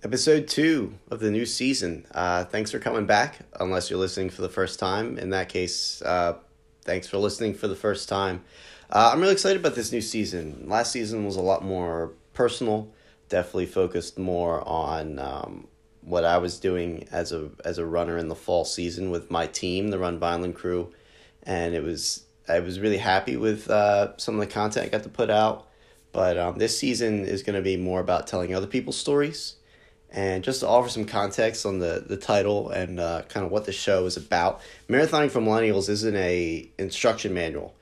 Episode two of the new season. Uh, thanks for coming back, unless you're listening for the first time. In that case, uh, thanks for listening for the first time. Uh, I'm really excited about this new season. Last season was a lot more personal, definitely focused more on um, what I was doing as a as a runner in the fall season with my team, the Run Vineland crew, and it was I was really happy with uh, some of the content I got to put out. But um, this season is going to be more about telling other people's stories and just to offer some context on the, the title and uh, kind of what the show is about, Marathoning for Millennials isn't a instruction manual.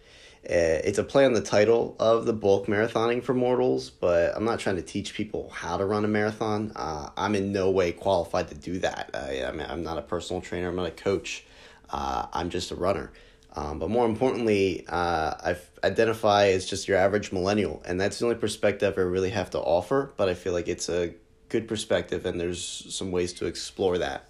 Uh, it's a play on the title of the book, Marathoning for Mortals, but I'm not trying to teach people how to run a marathon. Uh, I'm in no way qualified to do that. I, I mean, I'm not a personal trainer, I'm not a coach. Uh, I'm just a runner. Um, but more importantly, uh, I identify as just your average millennial, and that's the only perspective I really have to offer. But I feel like it's a good perspective, and there's some ways to explore that.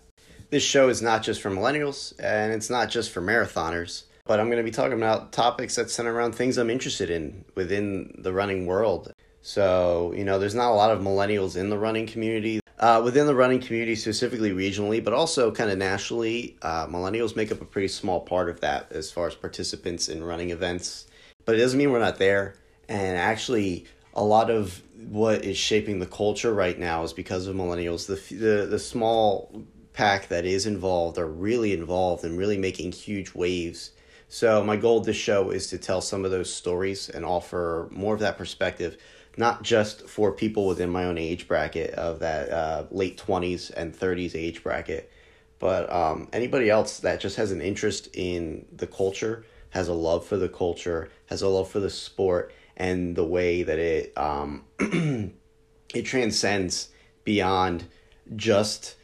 This show is not just for millennials, and it's not just for marathoners, but I'm going to be talking about topics that center around things I'm interested in within the running world. So, you know, there's not a lot of millennials in the running community. Uh, within the running community, specifically regionally, but also kind of nationally, uh, millennials make up a pretty small part of that as far as participants in running events. But it doesn't mean we're not there. And actually, a lot of what is shaping the culture right now is because of millennials. The the the small pack that is involved are really involved and really making huge waves. So my goal this show is to tell some of those stories and offer more of that perspective, not just for people within my own age bracket of that uh, late twenties and thirties age bracket, but um, anybody else that just has an interest in the culture, has a love for the culture, has a love for the sport, and the way that it um, it transcends beyond just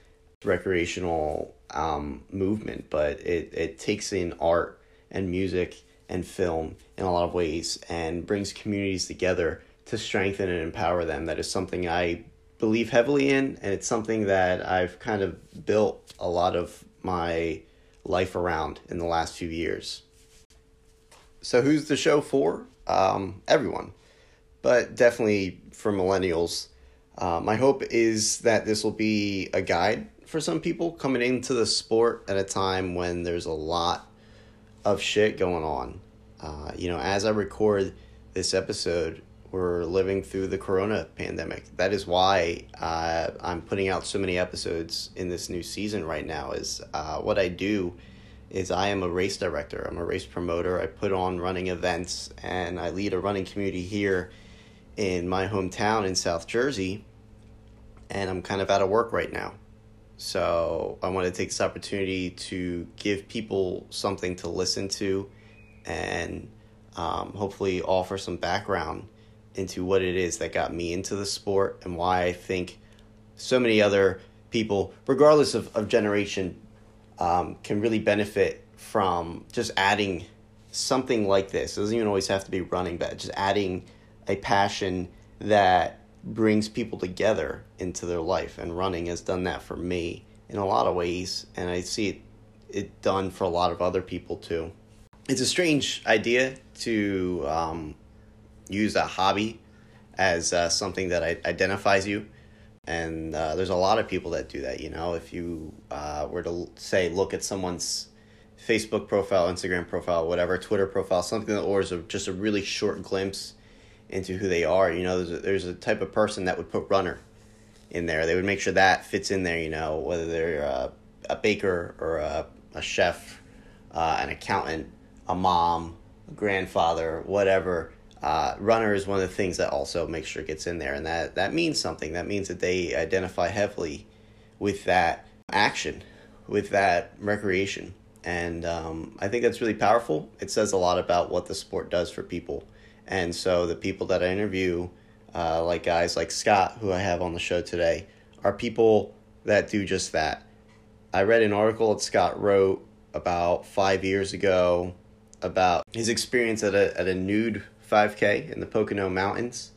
recreational um, movement, but it, it takes in art and music and film in a lot of ways and brings communities together to strengthen and empower them. That is something I believe heavily in, and it's something that I've kind of built a lot of my life around in the last few years. So, who's the show for? Um, everyone, but definitely for millennials. Uh, my hope is that this will be a guide for some people coming into the sport at a time when there's a lot of shit going on. Uh, you know, as I record this episode, we're living through the corona pandemic. That is why uh, I'm putting out so many episodes in this new season right now. Is uh, what I do is I am a race director. I'm a race promoter. I put on running events and I lead a running community here in my hometown in South Jersey. And I'm kind of out of work right now. So I want to take this opportunity to give people something to listen to and um, hopefully offer some background into what it is that got me into the sport and why I think so many other people, regardless of, of generation, um, can really benefit from just adding something like this. It doesn't even always have to be running, but just adding a passion that brings people together into their life. And running has done that for me in a lot of ways, and I see it, it done for a lot of other people too. It's a strange idea to um, use a hobby as uh, something that identifies you and uh, there's a lot of people that do that you know? If you uh, were to say look at someone's facebook profile instagram profile whatever twitter profile something that orders a, just a really short glimpse into who they are you know there's a, there's a type of person that would put runner in there. They would make sure that fits in there you know whether they're a, a baker or a, a chef uh, an accountant a mom a grandfather whatever uh, runner is one of the things that also makes sure it gets in there, and that that means something. That means that they identify heavily with that action, with that recreation, and um, I think that's really powerful. It says a lot about what the sport does for people, and so the people that I interview, uh, like guys like Scott, who I have on the show today, are people that do just that. I read an article that Scott wrote about five years ago about his experience at a at a nude 5K in the Pocono Mountains,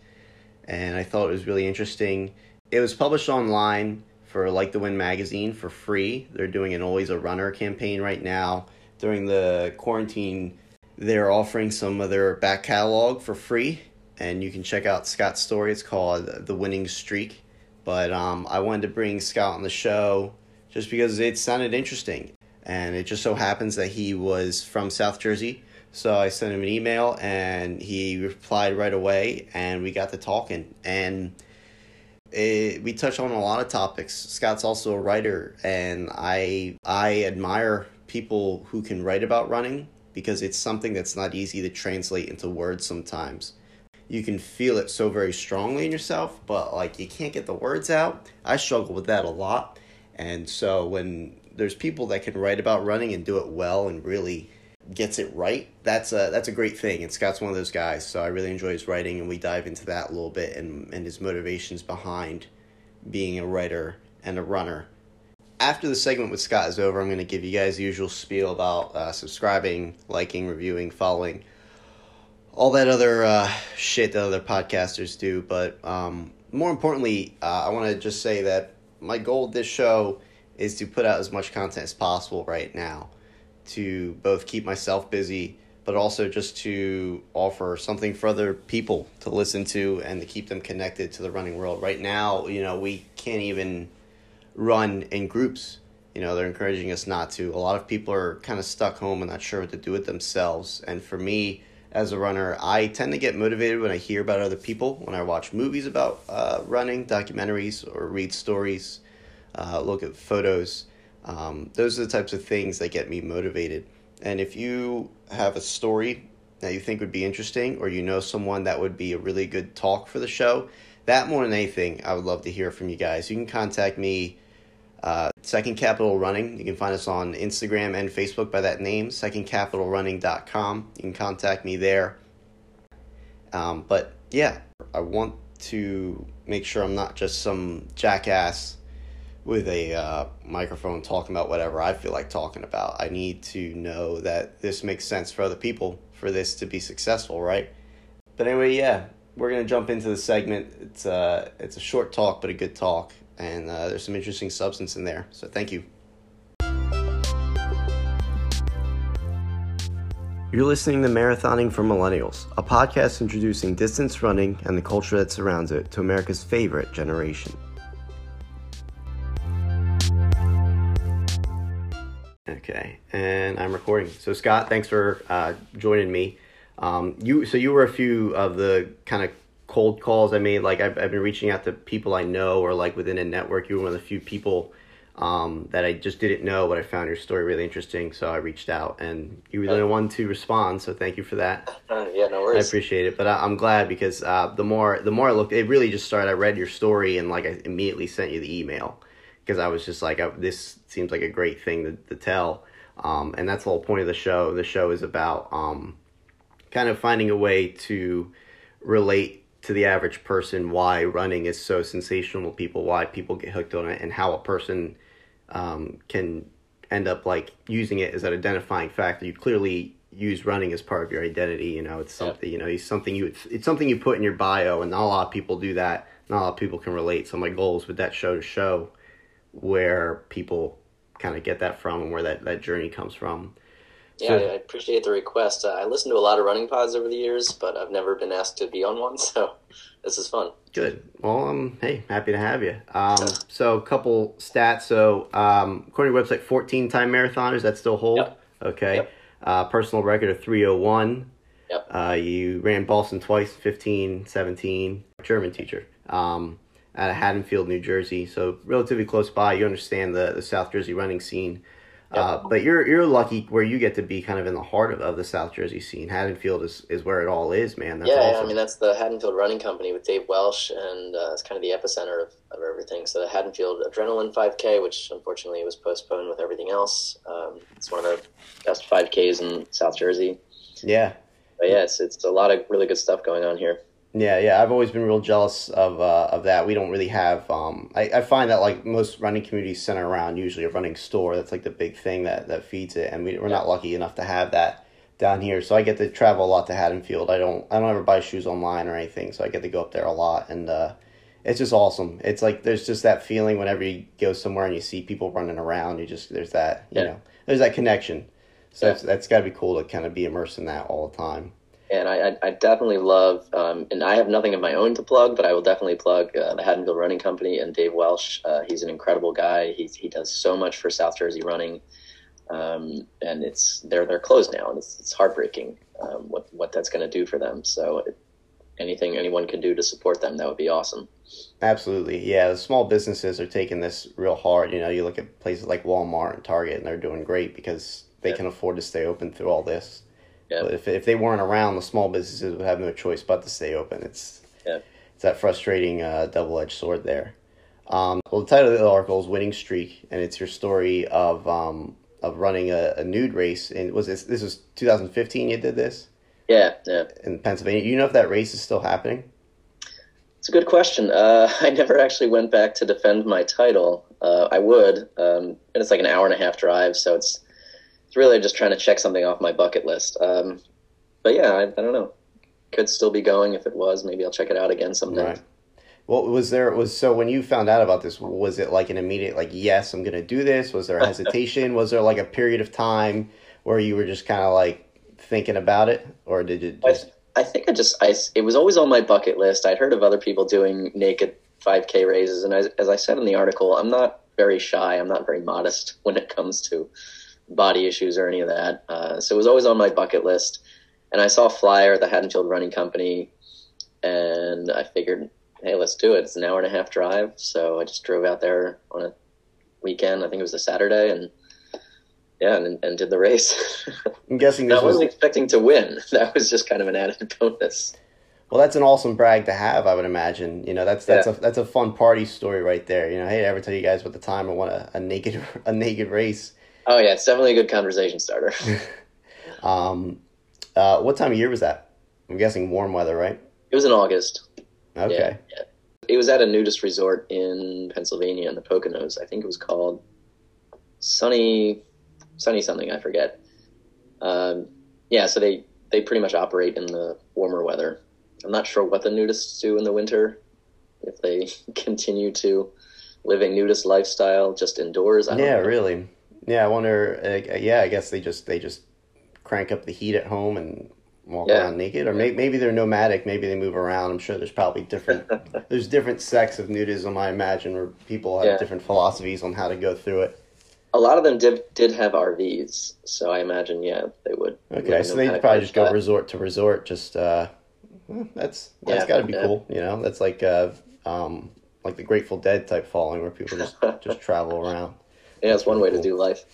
and I thought it was really interesting. It was published online for Like the Wind magazine for free. They're doing an Always a Runner campaign right now. During the quarantine, they're offering some of their back catalog for free, and you can check out Scott's story. It's called The Winning Streak. but um, I wanted to bring Scott on the show just because it sounded interesting. And it just so happens that he was from South Jersey. So I sent him an email and he replied right away and we got to talking. And it, we touched on a lot of topics. Scott's also a writer and I I admire people who can write about running because it's something that's not easy to translate into words sometimes. You can feel it so very strongly in yourself, but like you can't get the words out. I struggle with that a lot. And so when there's people that can write about running and do it well and really gets it right, that's a that's a great thing. And Scott's one of those guys. So I really enjoy his writing and we dive into that a little bit and, and his motivations behind being a writer and a runner after the segment with Scott is over, I'm going to give you guys the usual spiel about uh, subscribing, liking, reviewing, following, all that other uh, shit that other podcasters do. But um, more importantly, uh, I want to just say that my goal of this show is to put out as much content as possible right now to both keep myself busy, but also just to offer something for other people to listen to and to keep them connected to the running world. Right now, you know, we can't even run in groups. You know, they're encouraging us not to. A lot of people are kind of stuck home and not sure what to do with themselves. And for me, as a runner, I tend to get motivated when I hear about other people, when I watch movies about uh, running, documentaries, or read stories, uh, look at photos. Um, those are the types of things that get me motivated. And if you have a story that you think would be interesting, or you know someone that would be a really good talk for the show, that more than anything, I would love to hear from you guys. You can contact me uh, Second Capital Running. You can find us on Instagram and Facebook by that name, secondcapitalrunning.com. You can contact me there. Um, but yeah, I want to make sure I'm not just some jackass with a uh, microphone talking about whatever I feel like talking about. I need to know that this makes sense for other people for this to be successful, right? But anyway, yeah, we're gonna jump into the segment. It's uh, it's a short talk, but a good talk and uh, there's some interesting substance in there. So thank you. You're listening to Marathoning for Millennials, a podcast introducing distance running and the culture that surrounds it to America's favorite generation. Okay, and I'm recording. So Scott, thanks for uh, joining me. Um, you so you were a few of the kind of cold calls I made. Like I've, I've been reaching out to people I know or like within a network. You were one of the few people um, that I just didn't know, but I found your story really interesting. So I reached out and you were the only one to respond. So thank you for that. Uh, yeah, no worries. I appreciate it. But I, am glad because uh, the more, the more I looked, it really just started. I read your story and like I immediately sent you the email because I was just like, I, this seems like a great thing to, to tell. Um, and that's the whole point of the show. The show is about um, kind of finding a way to relate to the average person why running is so sensational to people, why people get hooked on it, and how a person um, can end up like using it as an identifying factor. You clearly use running as part of your identity. You know, it's something you know, it's something you it's something you put in your bio, and not a lot of people do that. Not a lot of people can relate. So my goal is with that show to show where people kind of get that from and where that that journey comes from. Yeah, so, I appreciate the request. Uh, I listened to a lot of running pods over the years, but I've never been asked to be on one, so this is fun. Good. Well, um, hey, happy to have you. Um, so a couple stats. So, um, according to website, 14 time marathoners. That still hold? Yep. Okay. Yep. Uh, personal record of 301. Yep. Uh, you ran Boston twice, 15, 17. German teacher. Um, out of Haddonfield, New Jersey. So relatively close by. You understand the, the South Jersey running scene. Uh, but you're you're lucky where you get to be kind of in the heart of, of the South Jersey scene. Haddonfield is, is where it all is, man. That's yeah, awesome. I mean that's the Haddonfield Running Company with Dave Welsh, and uh, it's kind of the epicenter of, of everything. So the Haddonfield Adrenaline 5K, which unfortunately was postponed with everything else, um, it's one of the best 5Ks in South Jersey. Yeah, but yeah, it's it's a lot of really good stuff going on here. Yeah, yeah, I've always been real jealous of uh, of that. We don't really have. Um, I, I find that like most running communities center around usually a running store. That's like the big thing that, that feeds it, and we, we're not lucky enough to have that down here. So I get to travel a lot to Haddonfield. I don't I don't ever buy shoes online or anything, so I get to go up there a lot, and uh, it's just awesome. It's like there's just that feeling whenever you go somewhere and you see people running around. You just there's that you yeah. know there's that connection. So yeah. that's, that's got to be cool to kind of be immersed in that all the time. And I, I, definitely love, um, and I have nothing of my own to plug, but I will definitely plug uh, the Haddonfield Running Company and Dave Welsh. Uh, he's an incredible guy. He, he does so much for South Jersey running, um, and it's they're they're closed now, and it's, it's heartbreaking um, what what that's going to do for them. So, it, anything anyone can do to support them, that would be awesome. Absolutely, yeah. The small businesses are taking this real hard. You know, you look at places like Walmart and Target, and they're doing great because they yeah. can afford to stay open through all this. Yeah. But if if they weren't around, the small businesses would have no choice but to stay open. It's yeah. it's that frustrating uh, double edged sword there. Um, well, the title of the article is "Winning Streak," and it's your story of um, of running a, a nude race. And was this this was 2015? You did this? Yeah, yeah. In Pennsylvania, Do you know if that race is still happening? It's a good question. Uh, I never actually went back to defend my title. Uh, I would, um, and it's like an hour and a half drive, so it's it's really just trying to check something off my bucket list. Um, but yeah, I, I, don't know. Could still be going if it was. Maybe I'll check it out again someday. Right. Well, was there was so when you found out about this, was it like an immediate like yes, I'm going to do this? Was there a hesitation? was there like a period of time where you were just kind of like thinking about it, or did it? Just... I, I think I just I it was always on my bucket list. I'd heard of other people doing naked 5K raises, and as, as I said in the article, I'm not very shy. I'm not very modest when it comes to body issues or any of that. Uh, so it was always on my bucket list. And I saw a flyer at the Haddonfield Running Company, and I figured, hey, let's do it. It's an hour and a half drive. So I just drove out there on a weekend. I think it was a Saturday, and yeah, and, and did the race. I'm guessing I wasn't was... expecting to win. That was just kind of an added bonus. Well, that's an awesome brag to have, I would imagine. You know, that's that's yeah. a that's a fun party story right there. You know, hey, I ever tell you guys about the time I won a, a naked a naked race? Oh yeah, it's definitely a good conversation starter. um, uh, what time of year was that? I'm guessing warm weather, right? It was in August. Okay. Yeah, yeah. It was at a nudist resort in Pennsylvania in the Poconos. I think it was called Sunny, Sunny something. I forget. Um, yeah, so they they pretty much operate in the warmer weather. I'm not sure what the nudists do in the winter. If they continue to live a nudist lifestyle just indoors. I yeah, know. really. Yeah, I wonder. Uh, yeah, I guess they just they just crank up the heat at home and walk yeah. around naked, or may, maybe they're nomadic. Maybe they move around. I'm sure there's probably different. there's different sects of nudism. I imagine where people have yeah. different philosophies on how to go through it. A lot of them did did have RVs, so I imagine yeah they would. Okay, so they probably just go resort to resort. Just uh, that's that's yeah, got to be cool. You know, that's like uh, um, like the Grateful Dead type following where people just just travel around. Yeah, it's one way to do life.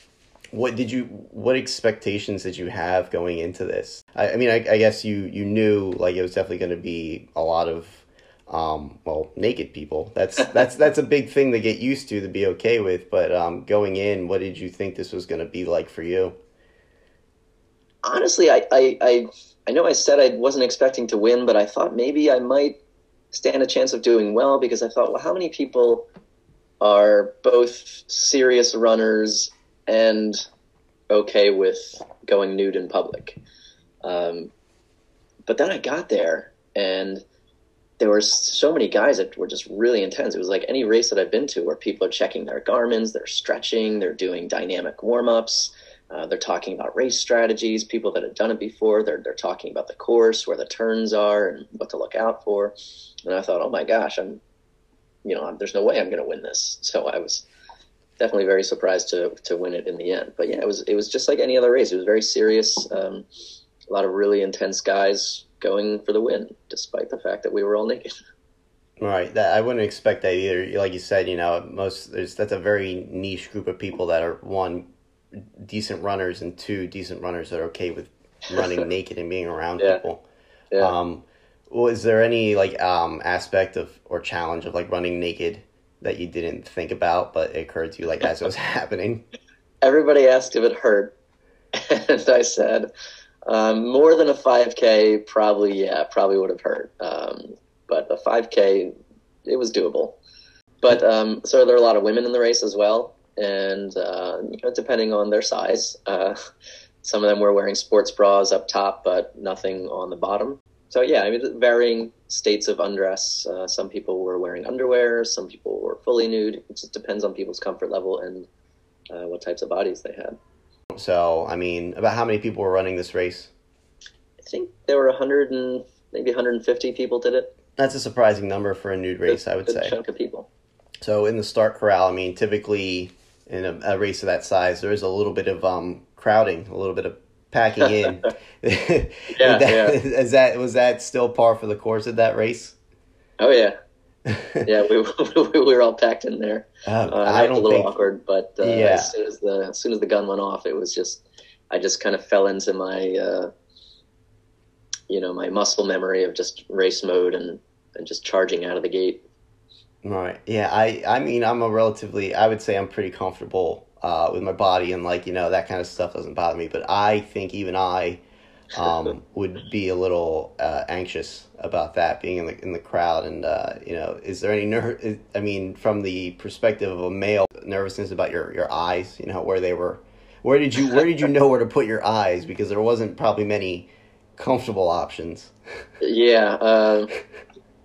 What did you? What expectations did you have going into this? I, I mean, I, I, guess you you knew like it was definitely going to be a lot of, um, well, naked people. That's that's that's a big thing to get used to to be okay with. But um, going in, what did you think this was going to be like for you? Honestly, I, I I I know I said I wasn't expecting to win, but I thought maybe I might stand a chance of doing well because I thought, well, how many people are both serious runners and okay with going nude in public. Um, but then I got there and there were so many guys that were just really intense. It was like any race that I've been to where people are checking their Garmin's, they're stretching, they're doing dynamic warm ups, uh, they're talking about race strategies. People that have done it before, they're they're talking about the course, where the turns are, and what to look out for. And I thought, oh my gosh, I'm you know, there's no way I'm going to win this. So I was definitely very surprised to to win it in the end. But yeah, it was it was just like any other race. It was very serious. Um, a lot of really intense guys going for the win, despite the fact that we were all naked. Right. That I wouldn't expect that either. Like you said, you know, most there's that's a very niche group of people that are one decent runners and two decent runners that are okay with running naked and being around yeah. people. Yeah. Um, was there any like um aspect of or challenge of like running naked that you didn't think about but it occurred to you like as it was happening? Everybody asked if it hurt and i said um, more than a 5k probably yeah probably would have hurt. Um, but a 5k it was doable. But um, so there are a lot of women in the race as well and uh, you know, depending on their size uh, some of them were wearing sports bras up top but nothing on the bottom so yeah, I mean, varying states of undress. Uh, some people were wearing underwear. Some people were fully nude. It just depends on people's comfort level and uh, what types of bodies they had. So, I mean, about how many people were running this race? I think there were 100 and maybe 150 people did it. That's a surprising number for a nude race, Good- I would say. chunk of people. So in the start corral, I mean, typically in a, a race of that size, there is a little bit of um, crowding, a little bit of packing in. Yeah, That- yeah. Is that was that still par for the course of that race? Oh yeah, yeah. We, we were all packed in there. Uh, Uh, I I a don't little think. awkward, but uh, Yeah. as soon as the as soon as the gun went off, it was just I just kind of fell into my uh, you know my muscle memory of just race mode and and just charging out of the gate. Right. Yeah. I. I mean, I'm a relatively. I would say I'm pretty comfortable uh, with my body, and like you know that kind of stuff doesn't bother me. But I think even I um, would be a little uh, anxious about that being in the in the crowd. And uh, you know, is there any ner- I mean, from the perspective of a male, nervousness about your your eyes. You know, where they were. Where did you Where did you know where to put your eyes? Because there wasn't probably many comfortable options. Yeah, uh,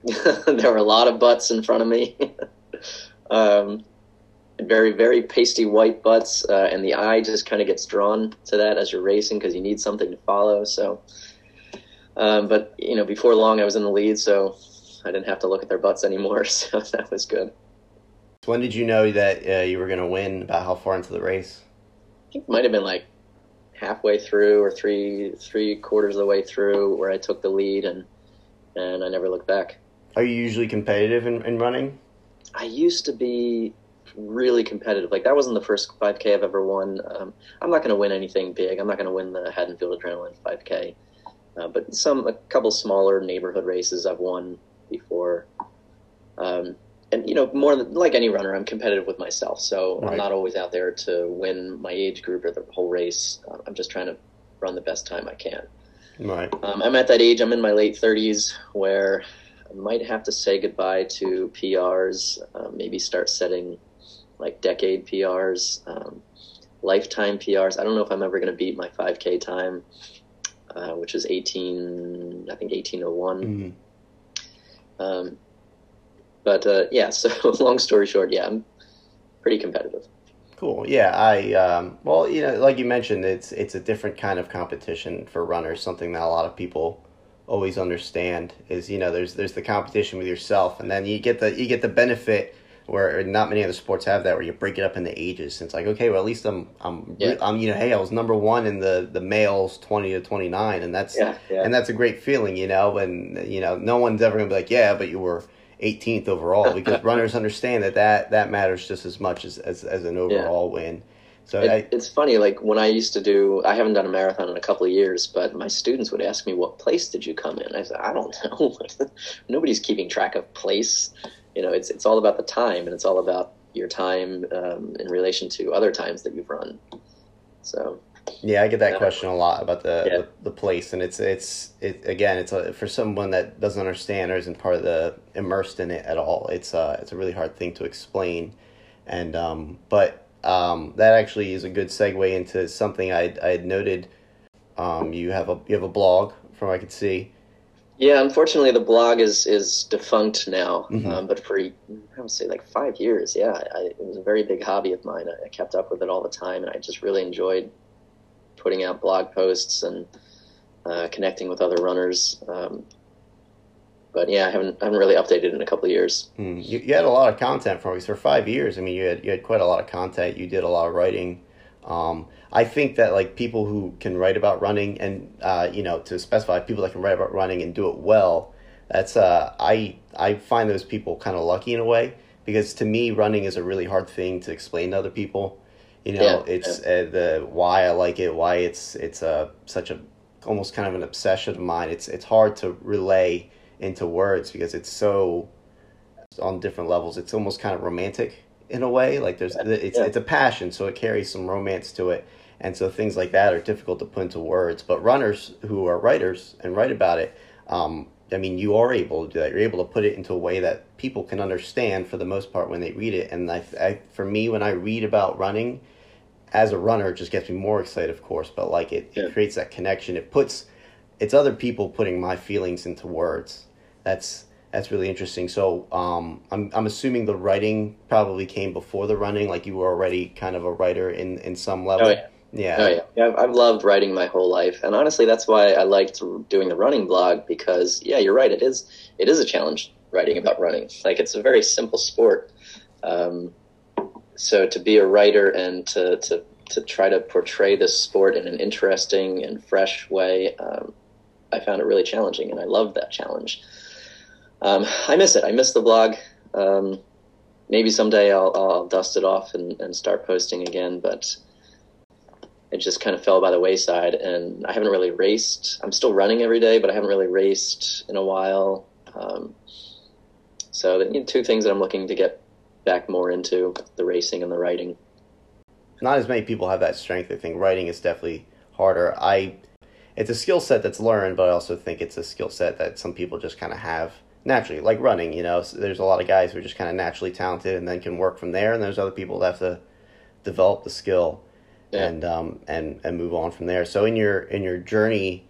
there were a lot of butts in front of me. um, very, very pasty white butts, uh, and the eye just kind of gets drawn to that as you're racing because you need something to follow. So, um, but you know, before long, I was in the lead, so I didn't have to look at their butts anymore. So that was good. When did you know that uh, you were going to win? About how far into the race? I think it might have been like halfway through or three three quarters of the way through where I took the lead and and I never looked back. Are you usually competitive in, in running? I used to be really competitive. Like that wasn't the first 5K I've ever won. Um, I'm not going to win anything big. I'm not going to win the Haddonfield Adrenaline 5K, uh, but some a couple smaller neighborhood races I've won before. Um, and you know, more than, like any runner, I'm competitive with myself. So Right. I'm not always out there to win my age group or the whole race. Uh, I'm just trying to run the best time I can. Right. Um, I'm at that age. I'm in my late 30s where I might have to say goodbye to PRs. Uh, maybe start setting like decade PRs, um, lifetime PRs. I don't know if I'm ever going to beat my 5K time, uh, which is 18. I think 1801. Mhm. Um, but uh, yeah. So long story short, yeah, I'm pretty competitive. Cool. Yeah, I um, well, you know, like you mentioned, it's it's a different kind of competition for runners. Something that a lot of people always understand is you know there's there's the competition with yourself, and then you get the you get the benefit where not many other sports have that where you break it up into ages. And it's like okay, well at least I'm I'm Yeah. I'm you know hey I was number one in the the males twenty to twenty nine, and that's Yeah, yeah. and that's a great feeling, you know. And you know no one's ever gonna be like yeah, but you were 18th overall because runners understand that, that that matters just as much as as, as an overall win. So It, I, it's funny, like when I used to do, I haven't done a marathon in a couple of years, but my students would ask me, "What place did you come in?" I said, "I don't know. Nobody's keeping track of place. You know, it's it's all about the time, and it's all about your time um, in relation to other times that you've run. So Yeah, I get that question a lot about the, Yeah. the the place, and it's it's it again. It's a, for someone that doesn't understand or isn't part of the immersed in it at all. It's uh it's a really hard thing to explain, and um but um that actually is a good segue into something I I had noted. Um, you have a you have a blog from what I could see. Yeah, unfortunately, the blog is is defunct now. Mhm. Um, but for I would say like five years, yeah, I, it was a very big hobby of mine. I, I kept up with it all the time, and I just really enjoyed putting out blog posts and uh, connecting with other runners. Um, but yeah, I haven't I haven't really updated in a couple of years. Hmm. You, you had a lot of content for for five years. I mean, you had you had quite a lot of content. You did a lot of writing. Um, I think that like people who can write about running and uh, you know to specify people that can write about running and do it well. That's uh, I I find those people kind of lucky in a way because to me running is a really hard thing to explain to other people. You know, Yeah, it's uh, the why I like it, why it's it's uh, such a almost kind of an obsession of mine. It's it's hard to relay into words because it's so on different levels. It's almost kind of romantic in a way. Like there's it's Yeah. it's a passion, so it carries some romance to it, and so things like that are difficult to put into words. But runners who are writers and write about it, um, I mean, you are able to do that. You're able to put it into a way that people can understand for the most part when they read it. And I, I for me, when I read about running. As a runner, it just gets me more excited, of course. But like it, Yeah. it creates that connection. It puts, it's other people putting my feelings into words. That's that's really interesting. So um, I'm I'm assuming the writing probably came before the running. Like you were already kind of a writer in in some level. Oh, yeah. Yeah. Oh yeah, yeah. I've, loved writing my whole life, and honestly, that's why I liked doing the running blog because yeah, you're right. It is it is a challenge writing about running. Like it's a very simple sport. Um, so to be a writer and to, to to try to portray this sport in an interesting and fresh way, um, I found it really challenging, and I loved that challenge. Um, I miss it. I miss the blog. Um, maybe someday I'll, I'll dust it off and, and start posting again, but it just kind of fell by the wayside. And I haven't really raced. I'm still running every day, but I haven't really raced in a while. Um, so the you know, two things that I'm looking to get back more into the racing and the writing. Not as many people have that strength. I think writing is definitely harder. I it's a skill set that's learned, but I also think it's a skill set that some people just kind of have naturally, like running. You know, so there's a lot of guys who are just kind of naturally talented and then can work from there, and there's other people that have to develop the skill yeah. and um, and and move on from there. So in your in your journey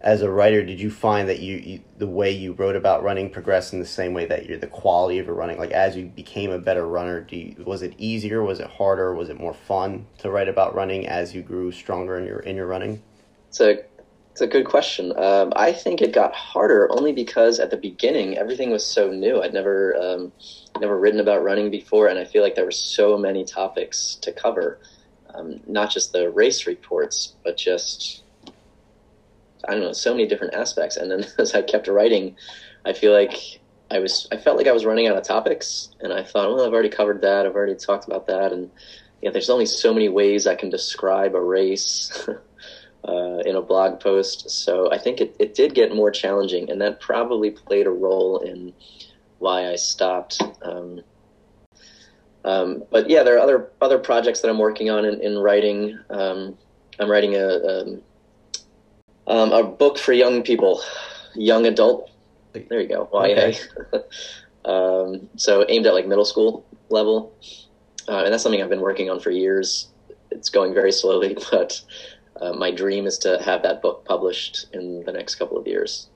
as a writer, did you find that you, you, the way you wrote about running progressed in the same way that you're the quality of your running? Like as you became a better runner, do you, was it easier? Was it harder? Was it more fun to write about running as you grew stronger in your in your running? It's a it's a good question. Um, I think it got harder only because at the beginning everything was so new. I'd never um, never written about running before, and I feel like there were so many topics to cover. Um, not just the race reports, but just I don't know, so many different aspects. And then as I kept writing, I feel like I was, I felt like I was running out of topics, and I thought, well, I've already covered that. I've already talked about that, and yeah, there's only so many ways I can describe a race. uh, in a blog post, so I think it, it did get more challenging, and that probably played a role in why I stopped. Um, um, but yeah, there are other other projects that I'm working on in, in writing. Um, I'm writing a, a um, um, a book for young people, young adult. There you go. YA. Okay. um, so aimed at like middle school level, uh, and that's something I've been working on for years. It's going very slowly, but uh, my dream is to have that book published in the next couple of years.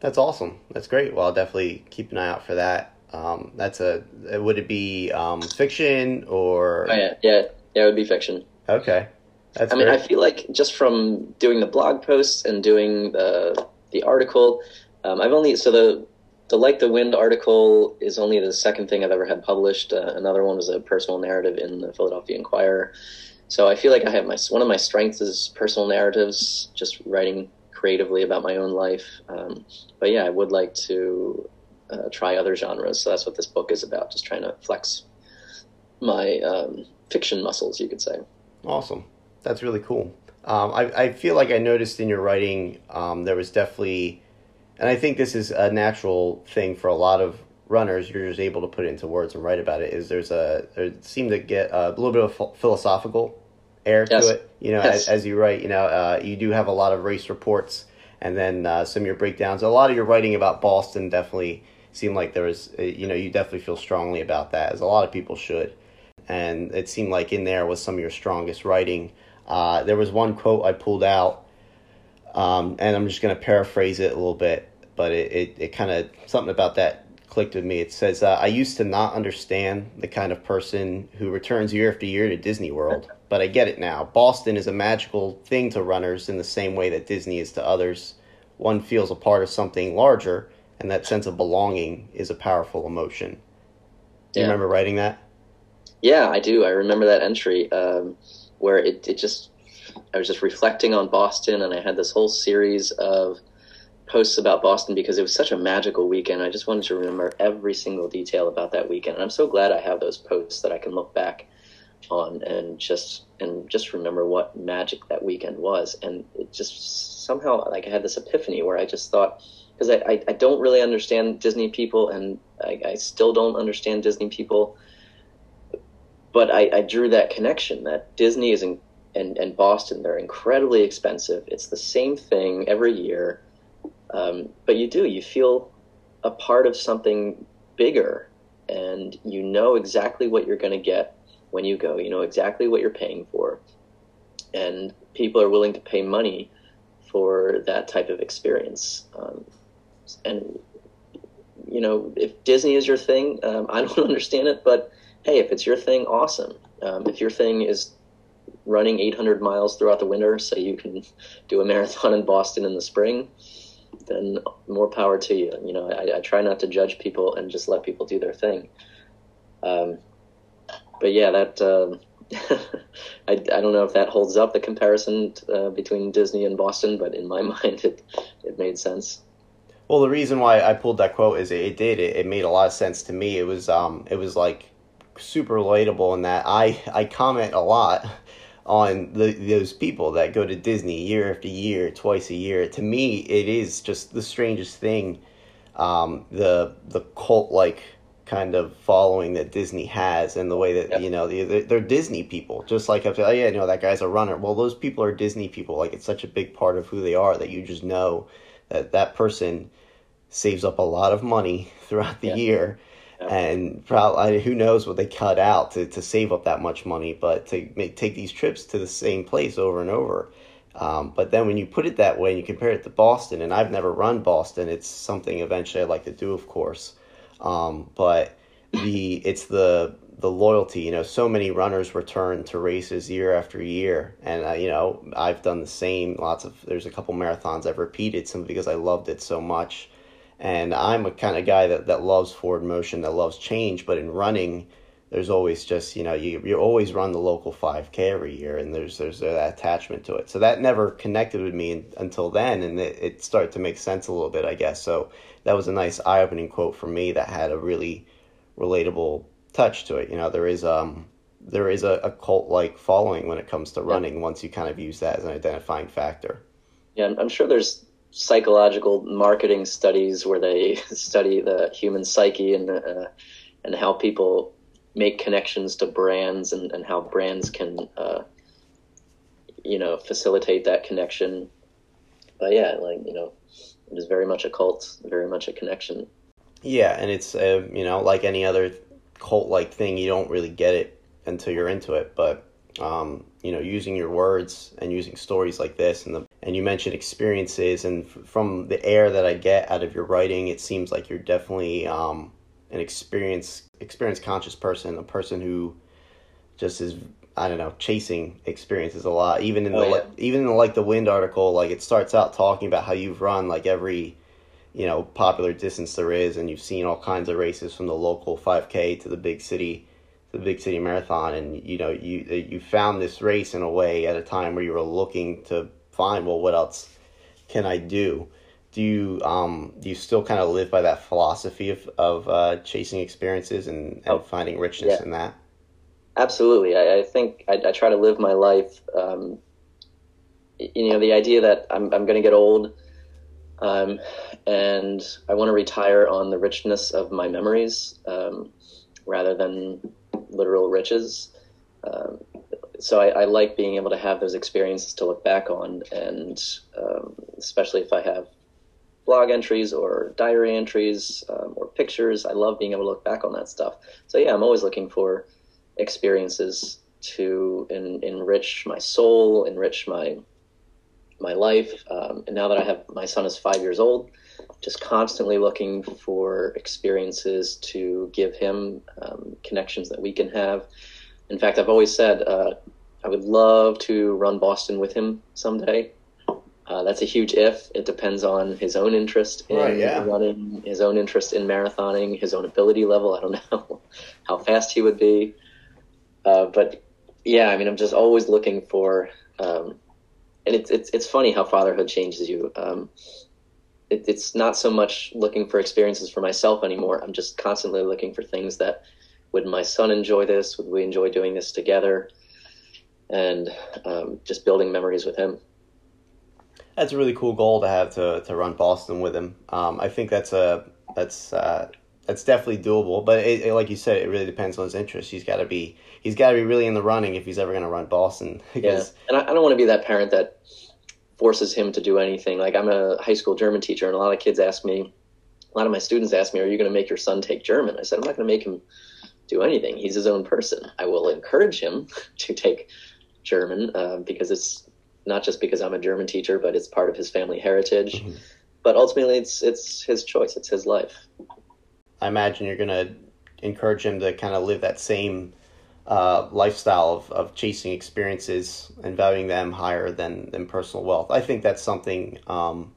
That's awesome. That's great. Well, I'll definitely keep an eye out for that. Um, that's a. Would it be um, fiction or? Oh, yeah, yeah, yeah. It would be fiction. Okay. That's I mean, I feel like just from doing the blog posts and doing the the article, um, I've only so the the like the wind article is only the second thing I've ever had published. Uh, another one was a personal narrative in the Philadelphia Inquirer. So I feel like I have my one of my strengths is personal narratives, just writing creatively about my own life. Um, but yeah, I would like to uh, try other genres. So that's what this book is about, just trying to flex my um, fiction muscles, you could say. Awesome that's really cool. Um, I, I feel like I noticed in your writing um, there was definitely, and I think this is a natural thing for a lot of runners. You're just able to put it into words and write about it. Is there's a there seemed to get a little bit of philosophical air yes. to it. You know, yes. as, as, you write, you know, uh, you do have a lot of race reports, and then uh, some of your breakdowns. A lot of your writing about Boston definitely seemed like there was, uh, you know, you definitely feel strongly about that, as a lot of people should. And it seemed like in there was some of your strongest writing. Uh, there was one quote I pulled out, um, and I'm just going to paraphrase it a little bit, but it, it, it kind of, something about that clicked with me. It says, uh, I used to not understand the kind of person who returns year after year to Disney World, but I get it now. Boston is a magical thing to runners in the same way that Disney is to others. One feels a part of something larger, and that sense of belonging is a powerful emotion. Do you yeah. remember writing that? Yeah, I do. I remember that entry. Um, where it, it just I was just reflecting on Boston, and I had this whole series of posts about Boston because it was such a magical weekend. I just wanted to remember every single detail about that weekend, and I'm so glad I have those posts that I can look back on and just and just remember what magic that weekend was. And it just somehow like I had this epiphany where I just thought because I, I, I don't really understand Disney people, and I, I still don't understand Disney people but I, I, drew that connection that Disney is in, and, and Boston, they're incredibly expensive. It's the same thing every year. Um, but you do, you feel a part of something bigger and you know exactly what you're going to get when you go. You know exactly what you're paying for. And people are willing to pay money for that type of experience. Um, and, you know, if Disney is your thing, um, I don't understand it, but hey, if it's your thing, awesome. Um, if your thing is running 800 miles throughout the winter so you can do a marathon in Boston in the spring, then more power to you. You know, I, I try not to judge people and just let people do their thing. Um, but yeah, that um, I, I don't know if that holds up the comparison uh, between Disney and Boston, but in my mind, it it made sense. Well, the reason why I pulled that quote is it, it did. It, it made a lot of sense to me. It was um it was like super relatable in that I I comment a lot on the, those people that go to Disney year after year, twice a year. To me, it is just the strangest thing. Um, the the cult like kind of following that Disney has and the way that yep. you know they're, they're, Disney people. Just like I oh yeah, no, that guy's a runner. Well, those people are Disney people. Like it's such a big part of who they are that you just know that that person saves up a lot of money throughout the year. And probably who knows what they cut out to, to save up that much money, but to make, take these trips to the same place over and over. Um, but then when you put it that way and you compare it to Boston, and I've never run Boston, it's something eventually I'd like to do, of course. Um, but the it's the the loyalty. You know, so many runners return to races year after year, and uh, you know I've done the same. Lots of there's a couple marathons I've repeated simply because I loved it so much. And I'm a kind of guy that, that loves forward motion, that loves change. But in running, there's always just you know you you always run the local 5K every year, and there's there's that attachment to it. So that never connected with me until then, and it, it started to make sense a little bit, I guess. So that was a nice eye opening quote for me that had a really relatable touch to it. You know, there is um there is a, a cult like following when it comes to running yeah. once you kind of use that as an identifying factor. Yeah, I'm sure there's psychological marketing studies where they study the human psyche and uh, and how people make connections to brands and, and how brands can uh, you know facilitate that connection. But yeah, like you know, it is very much a cult, very much a connection. Yeah, and it's uh, you know like any other cult like thing, you don't really get it until you're into it. But um, you know, using your words and using stories like this, and the and you mentioned experiences, and f- from the air that I get out of your writing, it seems like you're definitely um, an experience experience conscious person, a person who just is I don't know, chasing experiences a lot. Even in oh, the yeah. even in the, like the wind article, like it starts out talking about how you've run like every you know popular distance there is, and you've seen all kinds of races from the local 5K to the big city to the big city marathon, and you know you you found this race in a way at a time where you were looking to find well what else can I do. Do you um do you still kind of live by that philosophy of of uh, chasing experiences and, and finding richness yeah. in that? Absolutely. I, I think I, I, try to live my life. Um, you know, the idea that I'm, I'm going to get old um, and I want to retire on the richness of my memories um, rather than literal riches. Um, so I, I, like being able to have those experiences to look back on, and um, especially if I have blog entries or diary entries um, or pictures, I love being able to look back on that stuff. So yeah, I'm always looking for experiences to en- enrich my soul, enrich my my life. Um, and now that I have my son is five years old, just constantly looking for experiences to give him um, connections that we can have. In fact, I've always said uh, I would love to run Boston with him someday. Uh, that's a huge if. It depends on his own interest in right, yeah. running, his own interest in marathoning, his own ability level. I don't know how fast he would be. Uh, but yeah, I mean, I'm just always looking for, um, and it's it's it's funny how fatherhood changes you. Um, it, it's not so much looking for experiences for myself anymore. I'm just constantly looking for things that would my son enjoy this? Would we enjoy doing this together? And um, just building memories with him. That's a really cool goal to have to to run Boston with him. Um, I think that's a that's uh, that's definitely doable. But it, it, like you said, it really depends on his interest. He's got to be he's got to be really in the running if he's ever going to run Boston. Because... Yeah, and I, I don't want to be that parent that forces him to do anything. Like I'm a high school German teacher, and a lot of kids ask me, a lot of my students ask me, "Are you going to make your son take German?" I said, "I'm not going to make him do anything. He's his own person. I will encourage him to take German uh, because it's not just because I'm a German teacher, but it's part of his family heritage. Mm-hmm. But ultimately, it's it's his choice. It's his life." I imagine you're going to encourage him to kind of live that same uh, lifestyle of, of chasing experiences and valuing them higher than, than personal wealth. I think that's something um,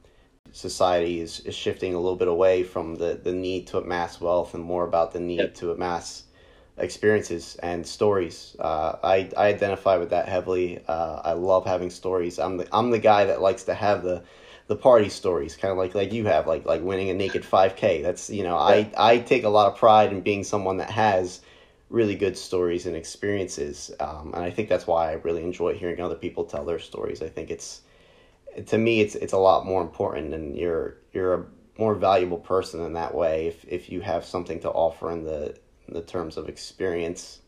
society is, is shifting a little bit away from the, the need to amass wealth and more about the need yep. to amass experiences and stories. Uh, I, I identify with that heavily. Uh, I love having stories. I'm the, I'm the guy that likes to have the the party stories, kind of like like you have, like like winning a naked 5K. That's you know, I I take a lot of pride in being someone that has really good stories and experiences, um, and I think that's why I really enjoy hearing other people tell their stories. I think it's to me it's it's a lot more important, and you're you're a more valuable person in that way if if you have something to offer in the in the terms of experience.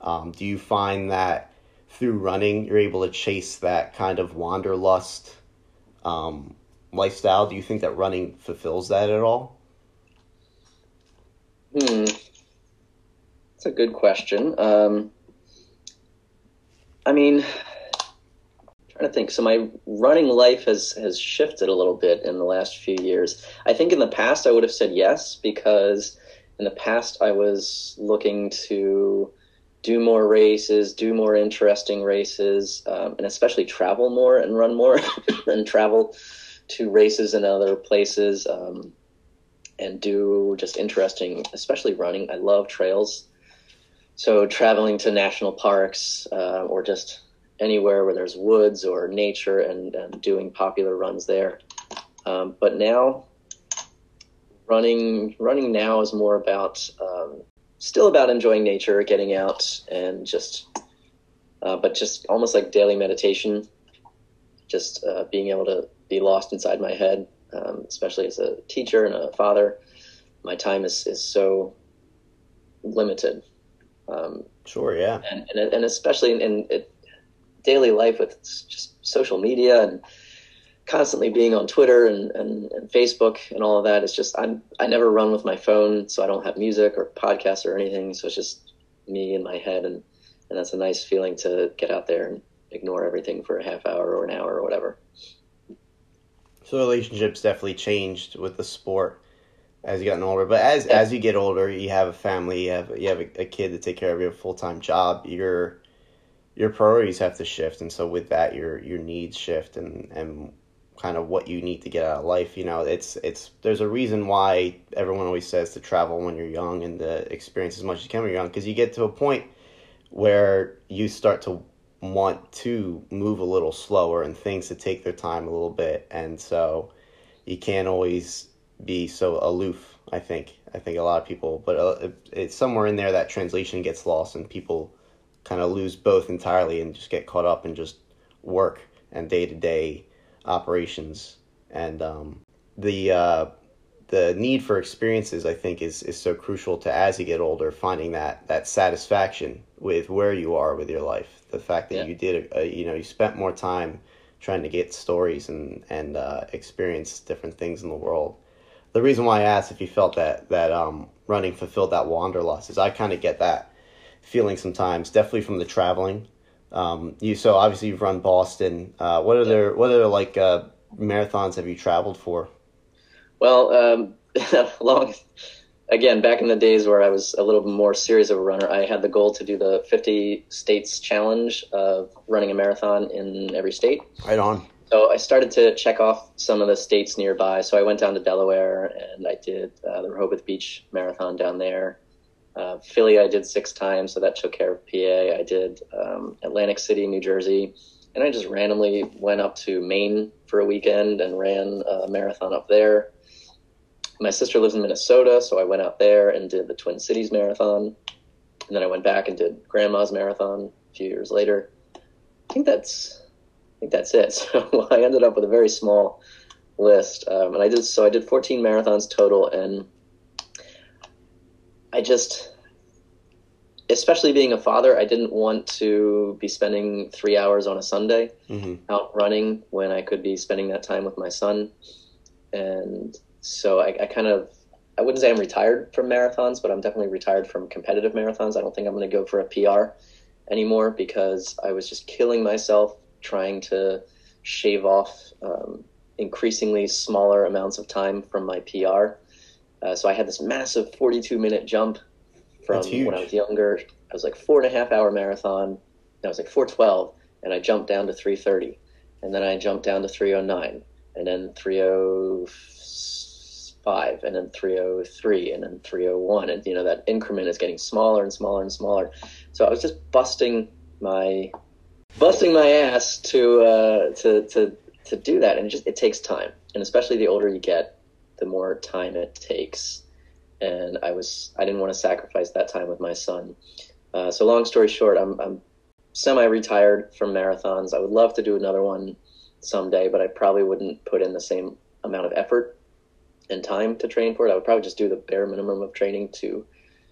Um, do you find that through running you're able to chase that kind of wanderlust um, lifestyle? Do you think that running fulfills that at all? Hmm. That's a good question. Um, I mean, trying to think. So my running life has has shifted a little bit in the last few years. I think in the past I would have said yes because in the past I was looking to do more races, do more interesting races, um, and especially travel more and run more and travel to races in other places um, and do just interesting, especially running. I love trails. So traveling to national parks uh, or just anywhere where there's woods or nature and, and doing popular runs there. Um, but now running running now is more about um, still about enjoying nature, getting out, and just, uh, but just almost like daily meditation, just uh, being able to be lost inside my head, um, especially as a teacher and a father. My time is, is so limited. Um, sure, yeah. And, and, and especially in, in, in daily life with just social media and constantly being on Twitter and, and, and Facebook and all of that. It's just I'm I never run with my phone, so I don't have music or podcasts or anything. So it's just me in my head, and and that's a nice feeling to get out there and ignore everything for a half hour or an hour or whatever. So relationships definitely changed with the sport as you gotten older. But as yeah. as you get older, you have a family, you have you have a, a kid to take care of, you have a full time job. Your your priorities have to shift, and so with that, your your needs shift, and and kind of what you need to get out of life. You know, it's it's there's a reason why everyone always says to travel when you're young and to experience as much as you can when you're young because you get to a point where you start to want to move a little slower and things to take their time a little bit and so you can't always be so aloof i think. I think a lot of people but uh, it's somewhere in there that translation gets lost and people kind of lose both entirely and just get caught up in just work and day to day operations. And um, the uh, the need for experiences I think is is so crucial to as you get older finding that that satisfaction with where you are with your life. The fact that yeah. you did a, you know you spent more time trying to get stories and and uh, experience different things in the world the reason why I asked if you felt that that um, running fulfilled that wanderlust is I kind of get that feeling sometimes definitely from the traveling um, you so obviously you've run Boston. Uh, what other what other like uh, marathons have you traveled for? Well, um, long again back in the days where I was a little bit more serious of a runner, I had the goal to do the 50 states challenge of running a marathon in every state. Right on. So I started to check off some of the states nearby. So I went down to Delaware and I did uh, the Rehoboth Beach Marathon down there. Uh, Philly, I did six times, so that took care of PA. I did um, Atlantic City, New Jersey, and I just randomly went up to Maine for a weekend and ran a marathon up there. My sister lives in Minnesota, so I went out there and did the Twin Cities Marathon, and then I went back and did Grandma's Marathon a few years later. I think that's think that's it. So I ended up with a very small list, um, and I did so I did 14 marathons total, and I just, especially being a father, I didn't want to be spending three hours on a Sunday mm-hmm. out running when I could be spending that time with my son. And so I, I kind of, I wouldn't say I'm retired from marathons, but I'm definitely retired from competitive marathons. I don't think I'm going to go for a PR anymore because I was just killing myself trying to shave off um, increasingly smaller amounts of time from my PR uh, so I had this massive 42 minute jump from when I was younger. I was like four and a half hour marathon. I was like four twelve, and I jumped down to three thirty, and then I jumped down to three oh nine, and then three oh five, and then three oh three, and then three oh one, and you know that increment is getting smaller and smaller and smaller. So I was just busting my busting my ass to uh, to to to do that, and it just it takes time, and especially the older you get, the more time it takes. And I was I didn't want to sacrifice that time with my son. Uh, so long story short, I'm I'm semi-retired from marathons. I would love to do another one someday, but I probably wouldn't put in the same amount of effort and time to train for it. I would probably just do the bare minimum of training to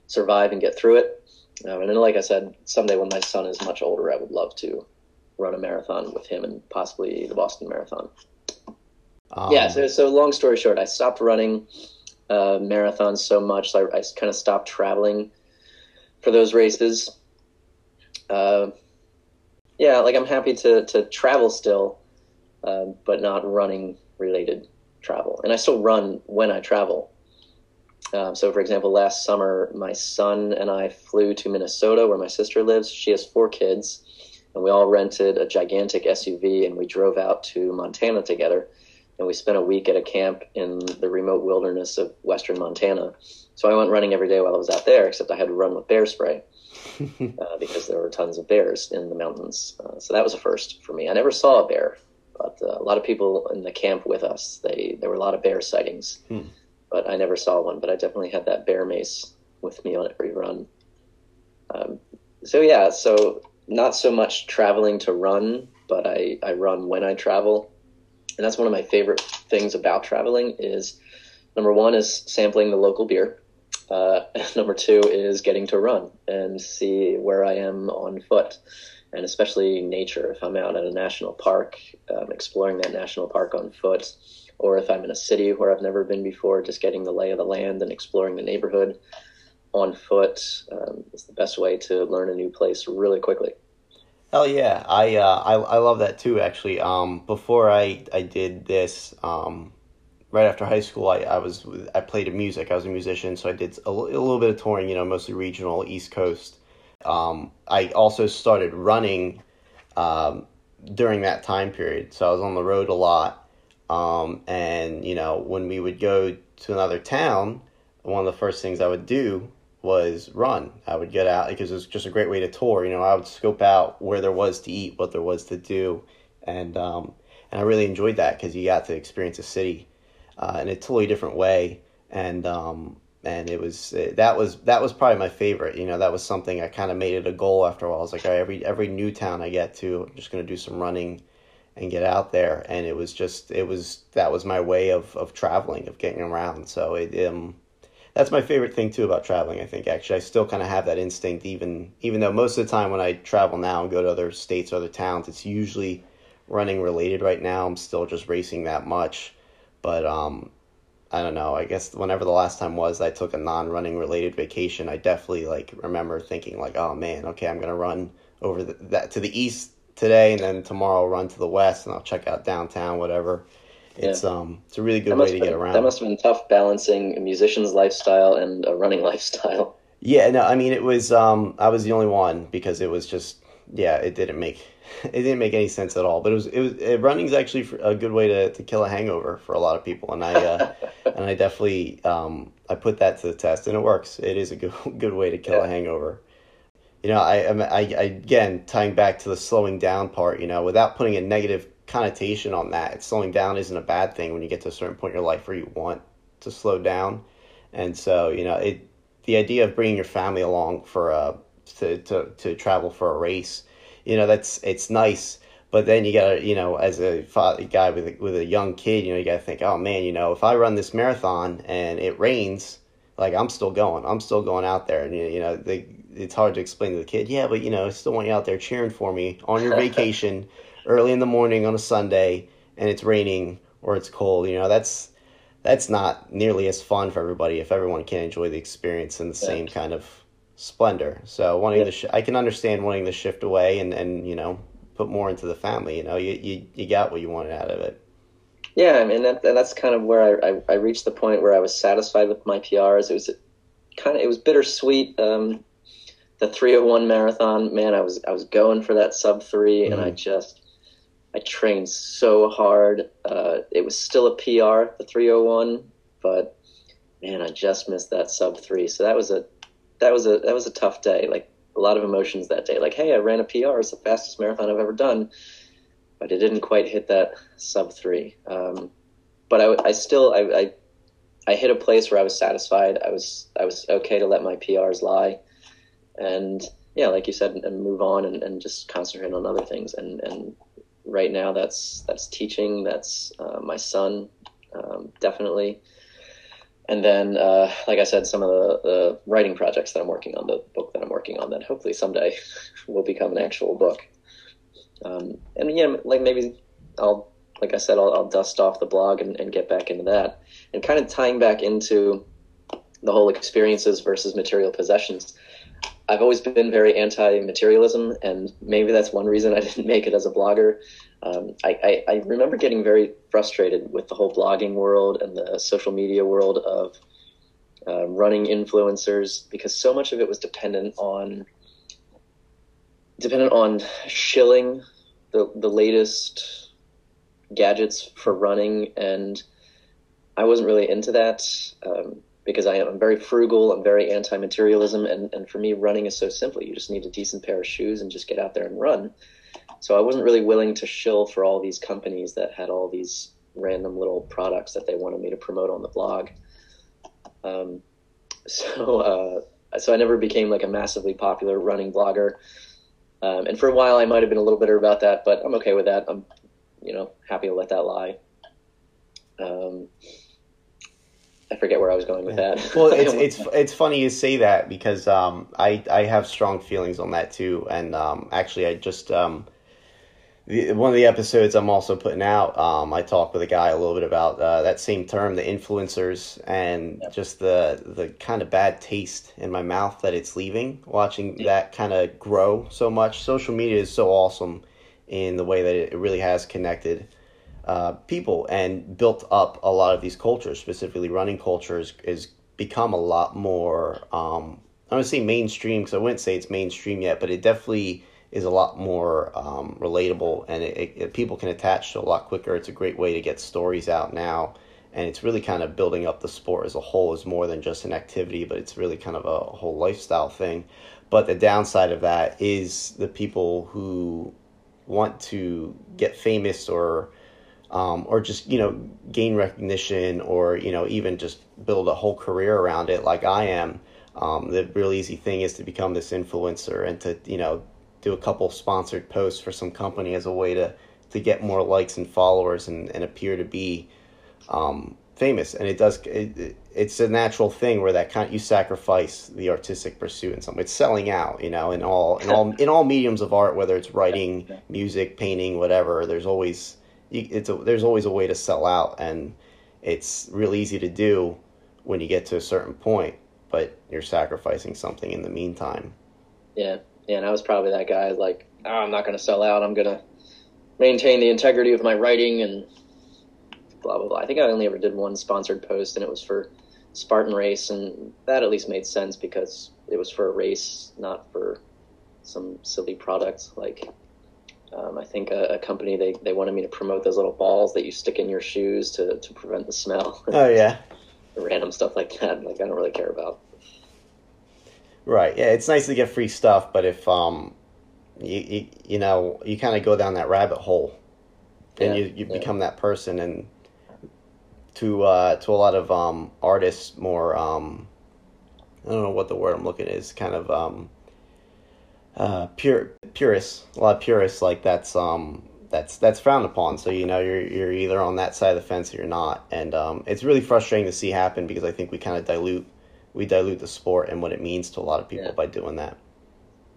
survive and get through it. Um, and then, like I said, someday when my son is much older, I would love to run a marathon with him and possibly the Boston Marathon. Um, yeah. So, so long story short, I stopped running uh, marathons so much, so I, I kind of stopped traveling for those races. Uh, yeah, like I'm happy to to travel still, uh, but not running related travel. And I still run when I travel. Um, so, for example, last summer, my son and I flew to Minnesota, where my sister lives. She has four kids, and we all rented a gigantic SUV and we drove out to Montana together. And we spent a week at a camp in the remote wilderness of western Montana. So I went running every day while I was out there, except I had to run with bear spray uh, because there were tons of bears in the mountains. Uh, so that was a first for me. I never saw a bear, but uh, a lot of people in the camp with us, they there were a lot of bear sightings. Hmm but I never saw one. But I definitely had that bear mace with me on every run. Um, so yeah, so not so much traveling to run, but I, I run when I travel, and that's one of my favorite things about traveling. Is number one is sampling the local beer. Uh, number two is getting to run and see where I am on foot, and especially nature. If I'm out at a national park, um, exploring that national park on foot, or if I'm in a city where I've never been before, just getting the lay of the land and exploring the neighborhood on foot um, is the best way to learn a new place really quickly. Hell yeah, I uh, I, I love that too. Actually, um, before I I did this, um, right after high school, I, I was I played music. I was a musician, so I did a, a little bit of touring. You know, mostly regional, East Coast. Um, I also started running um, during that time period, so I was on the road a lot. Um, and you know, when we would go to another town, one of the first things I would do was run. I would get out because it was just a great way to tour. You know, I would scope out where there was to eat, what there was to do, and um, and I really enjoyed that because you got to experience a city uh, in a totally different way. And um, and it was that was that was probably my favorite. You know, that was something I kind of made it a goal after a while. I was like, every every new town I get to, I'm just gonna do some running and get out there. And it was just it was that was my way of of traveling of getting around. So it um that's my favorite thing too about traveling i think actually. I still kind of have that instinct even even though most of the time when i travel now and go to other states or other towns it's usually running related right now. I'm still just racing that much. But um i don't know. I guess whenever the last time was i took a non-running related vacation i definitely like remember thinking like oh man okay i'm gonna run over the, that to the east today, and then tomorrow I'll run to the west and I'll check out downtown, whatever. It's yeah. um it's a really good way to been, get around. That must have been tough balancing a musician's lifestyle and a running lifestyle. Yeah, no, I mean it was um I was the only one because it was just yeah, it didn't make it didn't make any sense at all. But it was it was it, running's actually a good way to, to kill a hangover for a lot of people, and I uh, and I definitely um I put that to the test, and it works. It is a good good way to kill yeah. a hangover you know, I, I, I, again, tying back to the slowing down part, you know, without putting a negative connotation on that, slowing down isn't a bad thing when you get to a certain point in your life where you want to slow down. And so, you know, it, the idea of bringing your family along for a, to, to, to travel for a race, you know, that's, it's nice. But then you gotta, you know, as a father, guy with a, with a young kid, you know, you gotta think, oh man, you know, if I run this marathon and it rains, like I'm still going, I'm still going out there, and you know, they it's hard to explain to the kid. Yeah, but you know, I still want you out there cheering for me on your vacation, early in the morning on a Sunday, and it's raining or it's cold. You know, that's that's not nearly as fun for everybody if everyone can't enjoy the experience in the yeah. same kind of splendor. So wanting yeah. to, sh- I can understand wanting to shift away and and you know put more into the family. You know, you you you got what you wanted out of it. Yeah, I mean that, that's kind of where I, I, I reached the point where I was satisfied with my PRs. It was kind of it was bittersweet. Um, the 301 marathon, man, I was I was going for that sub 3 mm-hmm. and I just I trained so hard. Uh, it was still a PR, the 301, but man, I just missed that sub 3. So that was a that was a that was a tough day. Like a lot of emotions that day. Like, hey, I ran a PR. It's the fastest marathon I've ever done, but it didn't quite hit that sub 3. Um, but I, I still I, I I hit a place where I was satisfied. I was I was okay to let my PRs lie, and yeah, like you said, and move on and, and just concentrate on other things. And and right now, that's that's teaching. That's uh, my son, um, definitely. And then, uh, like I said, some of the, the writing projects that I'm working on, the book that I'm working on, that hopefully someday will become an actual book. Um, and yeah, like maybe I'll, like I said, I'll, I'll dust off the blog and, and get back into that and kind of tying back into the whole experiences versus material possessions. I've always been very anti-materialism, and maybe that's one reason I didn't make it as a blogger. Um, I, I, I, remember getting very frustrated with the whole blogging world and the social media world of uh, running influencers because so much of it was dependent on dependent on shilling the the latest gadgets for running and I wasn't really into that um, because I am very frugal. I'm very anti-materialism, and and for me, running is so simple. You just need a decent pair of shoes and just get out there and run. So I wasn't really willing to shill for all these companies that had all these random little products that they wanted me to promote on the blog. Um, so uh, so I never became like a massively popular running blogger. Um, and for a while, I might have been a little bitter about that, but I'm okay with that. I'm, you know, happy to let that lie. Um, I forget where I was going with yeah. that. well, it's it's it's funny you say that because um, I I have strong feelings on that too, and um, actually I just um, the, one of the episodes I'm also putting out, um, I talked with a guy a little bit about uh, that same term, the influencers, and yep. just the the kind of bad taste in my mouth that it's leaving. Watching that kind of grow so much, social media is so awesome in the way that it really has connected uh, people and built up a lot of these cultures, specifically running cultures, is become a lot more. Um, I don't say mainstream because I wouldn't say it's mainstream yet, but it definitely is a lot more um, relatable and it, it, people can attach to a lot quicker. It's a great way to get stories out now, and it's really kind of building up the sport as a whole. is more than just an activity, but it's really kind of a whole lifestyle thing. But the downside of that is the people who want to get famous or um, or just you know gain recognition or you know even just build a whole career around it like I am. Um, the real easy thing is to become this influencer and to you know do a couple sponsored posts for some company as a way to to get more likes and followers and, and appear to be um, famous and it does it, it's a natural thing where that kind of, you sacrifice the artistic pursuit in some it's selling out you know in all in all in all mediums of art whether it's writing music painting whatever there's always it's a, there's always a way to sell out, and it's real easy to do when you get to a certain point, but you're sacrificing something in the meantime. Yeah, yeah, and I was probably that guy. Like, oh, I'm not going to sell out. I'm going to maintain the integrity of my writing and blah blah blah. I think I only ever did one sponsored post, and it was for Spartan Race, and that at least made sense because it was for a race, not for some silly product like um, I think a, a, company they, they wanted me to promote those little balls that you stick in your shoes to, to prevent the smell. Oh yeah, random stuff like that. Like I don't really care about. Right. Yeah, it's nice to get free stuff, but if um, you you, you know you kind of go down that rabbit hole, and yeah, you you yeah. become that person, and to uh to a lot of um artists more um, I don't know what the word I'm looking is kind of um uh, pure purists, a lot of purists like that's um that's that's frowned upon. So you know you're you're either on that side of the fence or you're not, and um, it's really frustrating to see happen because I think we kind of dilute we dilute the sport and what it means to a lot of people yeah. by doing that.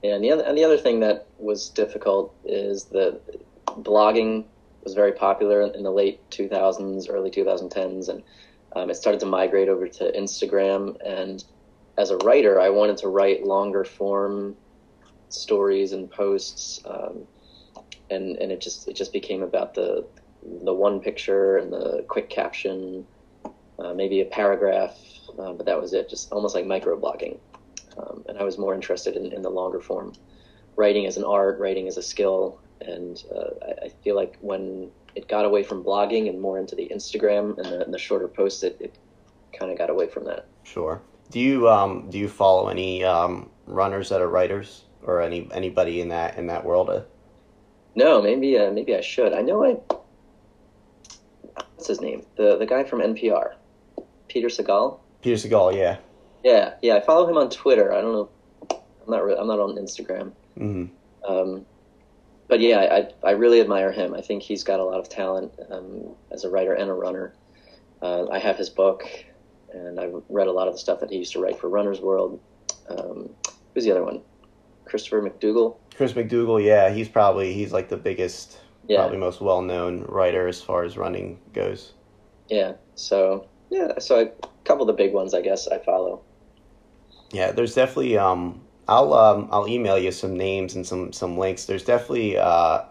Yeah, and the other and the other thing that was difficult is that blogging was very popular in the late 2000s, early 2010s, and um, it started to migrate over to Instagram. And as a writer, I wanted to write longer form stories and posts, um, and and it just it just became about the the one picture and the quick caption, uh, maybe a paragraph, uh, but that was it. Just almost like microblogging. um, and I was more interested in, in the longer form, writing as an art, writing as a skill, and uh, I, I, feel like when it got away from blogging and more into the Instagram and the, and the shorter posts, it, it kind of got away from that. Sure. Do you um, do you follow any um, runners that are writers or any anybody in that in that world? No, maybe uh, maybe I should. I know I. What's his name? The the guy from NPR, Peter Sagal. Peter Sagal, yeah. Yeah, yeah. I follow him on Twitter. I don't know. I'm not. Really, I'm not on Instagram. Mm-hmm. Um, but yeah, I I really admire him. I think he's got a lot of talent um, as a writer and a runner. Uh, I have his book, and I've read a lot of the stuff that he used to write for Runner's World. Um, who's the other one? Christopher McDougall. Chris McDougall, yeah, he's probably he's like the biggest, yeah. probably most well known writer as far as running goes. Yeah. So yeah, so a couple of the big ones, I guess, I follow. Yeah, there's definitely. Um, I'll um, I'll email you some names and some some links. There's definitely, uh,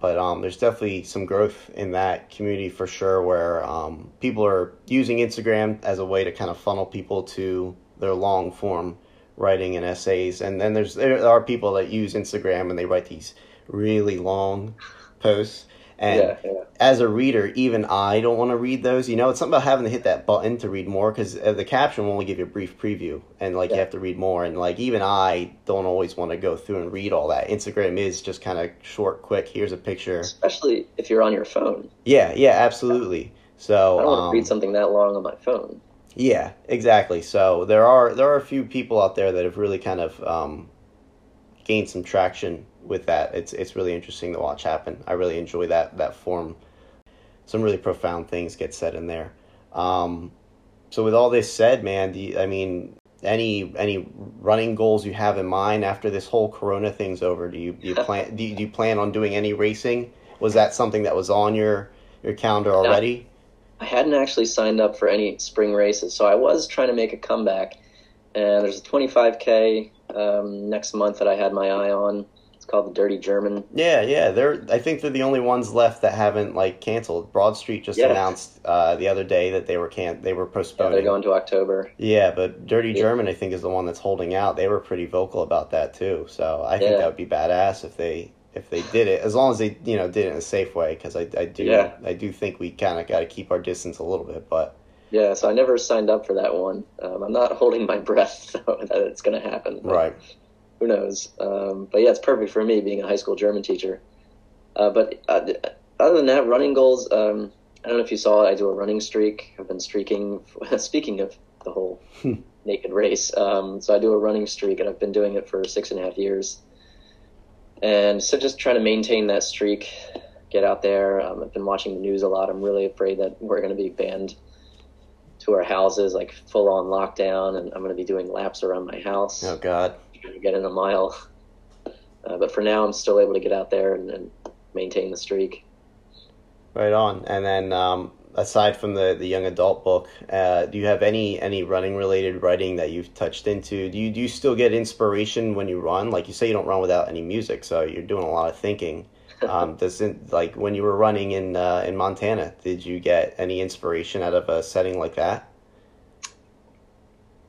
but um, there's definitely some growth in that community for sure, where um, people are using Instagram as a way to kind of funnel people to their long form writing and essays, and then there's there are people that use Instagram and they write these really long posts. And yeah, yeah. as a reader, even I don't want to read those. You know, it's something about having to hit that button to read more because uh, the caption will only give you a brief preview, and like yeah. you have to read more. And like even I don't always want to go through and read all that. Instagram is just kind of short, quick. Here's a picture. Especially if you're on your phone. Yeah, yeah, absolutely. So I don't want um, to read something that long on my phone. Yeah, exactly. So there are there are a few people out there that have really kind of um, gained some traction with that. It's it's really interesting to watch happen. I really enjoy that that form. Some really profound things get said in there. Um, so with all this said, man, you, I mean, any any running goals you have in mind after this whole Corona thing's over? Do you do you plan do you, do you plan on doing any racing? Was that something that was on your your calendar already? I hadn't actually signed up for any spring races, so I was trying to make a comeback. And there's a 25k um, next month that I had my eye on. It's called the Dirty German. Yeah, yeah. They're I think they're the only ones left that haven't like canceled. Broad Street just yeah. announced uh, the other day that they were can they were postponing. Yeah, they're going to October. Yeah, but Dirty yeah. German I think is the one that's holding out. They were pretty vocal about that too. So I think that would be badass if they if they did it, as long as they you know did it in a safe way, because I, I do yeah. I do think we kind of got to keep our distance a little bit, but yeah. So I never signed up for that one. Um, I'm not holding my breath though, that it's going to happen. Right. Who knows? Um, but yeah, it's perfect for me being a high school German teacher. Uh, but uh, other than that, running goals. Um, I don't know if you saw it. I do a running streak. I've been streaking. Speaking of the whole naked race, um, so I do a running streak, and I've been doing it for six and a half years and so just trying to maintain that streak, get out there. Um, I've been watching the news a lot. I'm really afraid that we're going to be banned to our houses, like full on lockdown, and I'm going to be doing laps around my house. Oh God! Trying to get in a mile. Uh, but for now, I'm still able to get out there and, and maintain the streak. Right on. And then um, aside from the, the young adult book, uh, do you have any any running related writing that you've touched into? Do you do you still get inspiration when you run? Like you say, you don't run without any music, so you're doing a lot of thinking. Um, does it, like when you were running in uh, in Montana, did you get any inspiration out of a setting like that?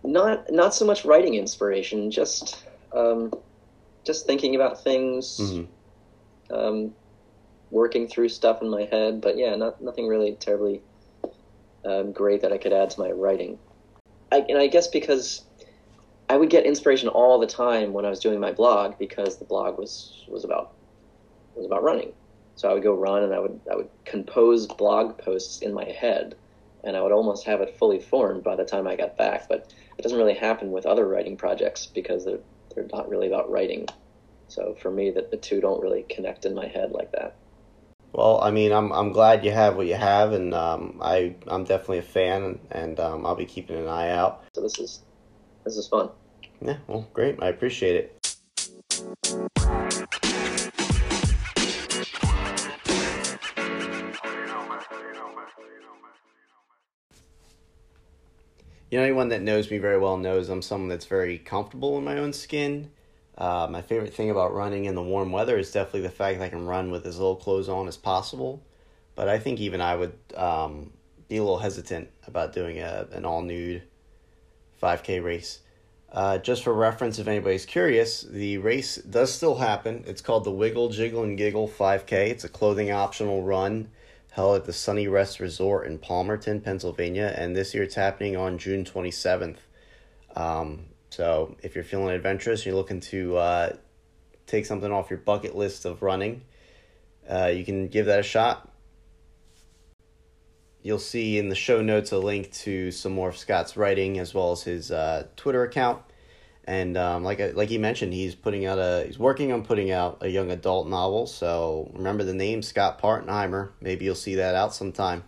Not not so much writing inspiration, just um, just thinking about things. Mm-hmm. Um, working through stuff in my head. But yeah, not nothing really terribly um, great that I could add to my writing. I, and I guess because I would get inspiration all the time when I was doing my blog because the blog was was about was about running. So I would go run and I would I would compose blog posts in my head, and I would almost have it fully formed by the time I got back. But it doesn't really happen with other writing projects because they're they're not really about writing. So for me, that the two don't really connect in my head like that. Well, I mean, I'm I'm glad you have what you have, and um, I I'm definitely a fan, and um, I'll be keeping an eye out. So this is this is fun. Yeah, well, great. I appreciate it. You know, anyone that knows me very well knows I'm someone that's very comfortable in my own skin uh, my favorite thing about running in the warm weather is definitely the fact that I can run with as little clothes on as possible. But I think even I would um, be a little hesitant about doing a, an all nude 5K race. Uh, just for reference, if anybody's curious, the race does still happen. It's called the Wiggle, Jiggle, and Giggle 5K. It's a clothing optional run held at the Sunny Rest Resort in Palmerton, Pennsylvania, and this year it's happening on June 27th. Um, so if you're feeling adventurous, you're looking to uh, take something off your bucket list of running, uh, you can give that a shot. You'll see in the show notes a link to some more of Scott's writing as well as his uh, Twitter account. And um, like like he mentioned, he's putting out a he's working on putting out a young adult novel. So remember the name Scott Partenheimer. Maybe you'll see that out sometime.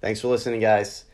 Thanks for listening, guys.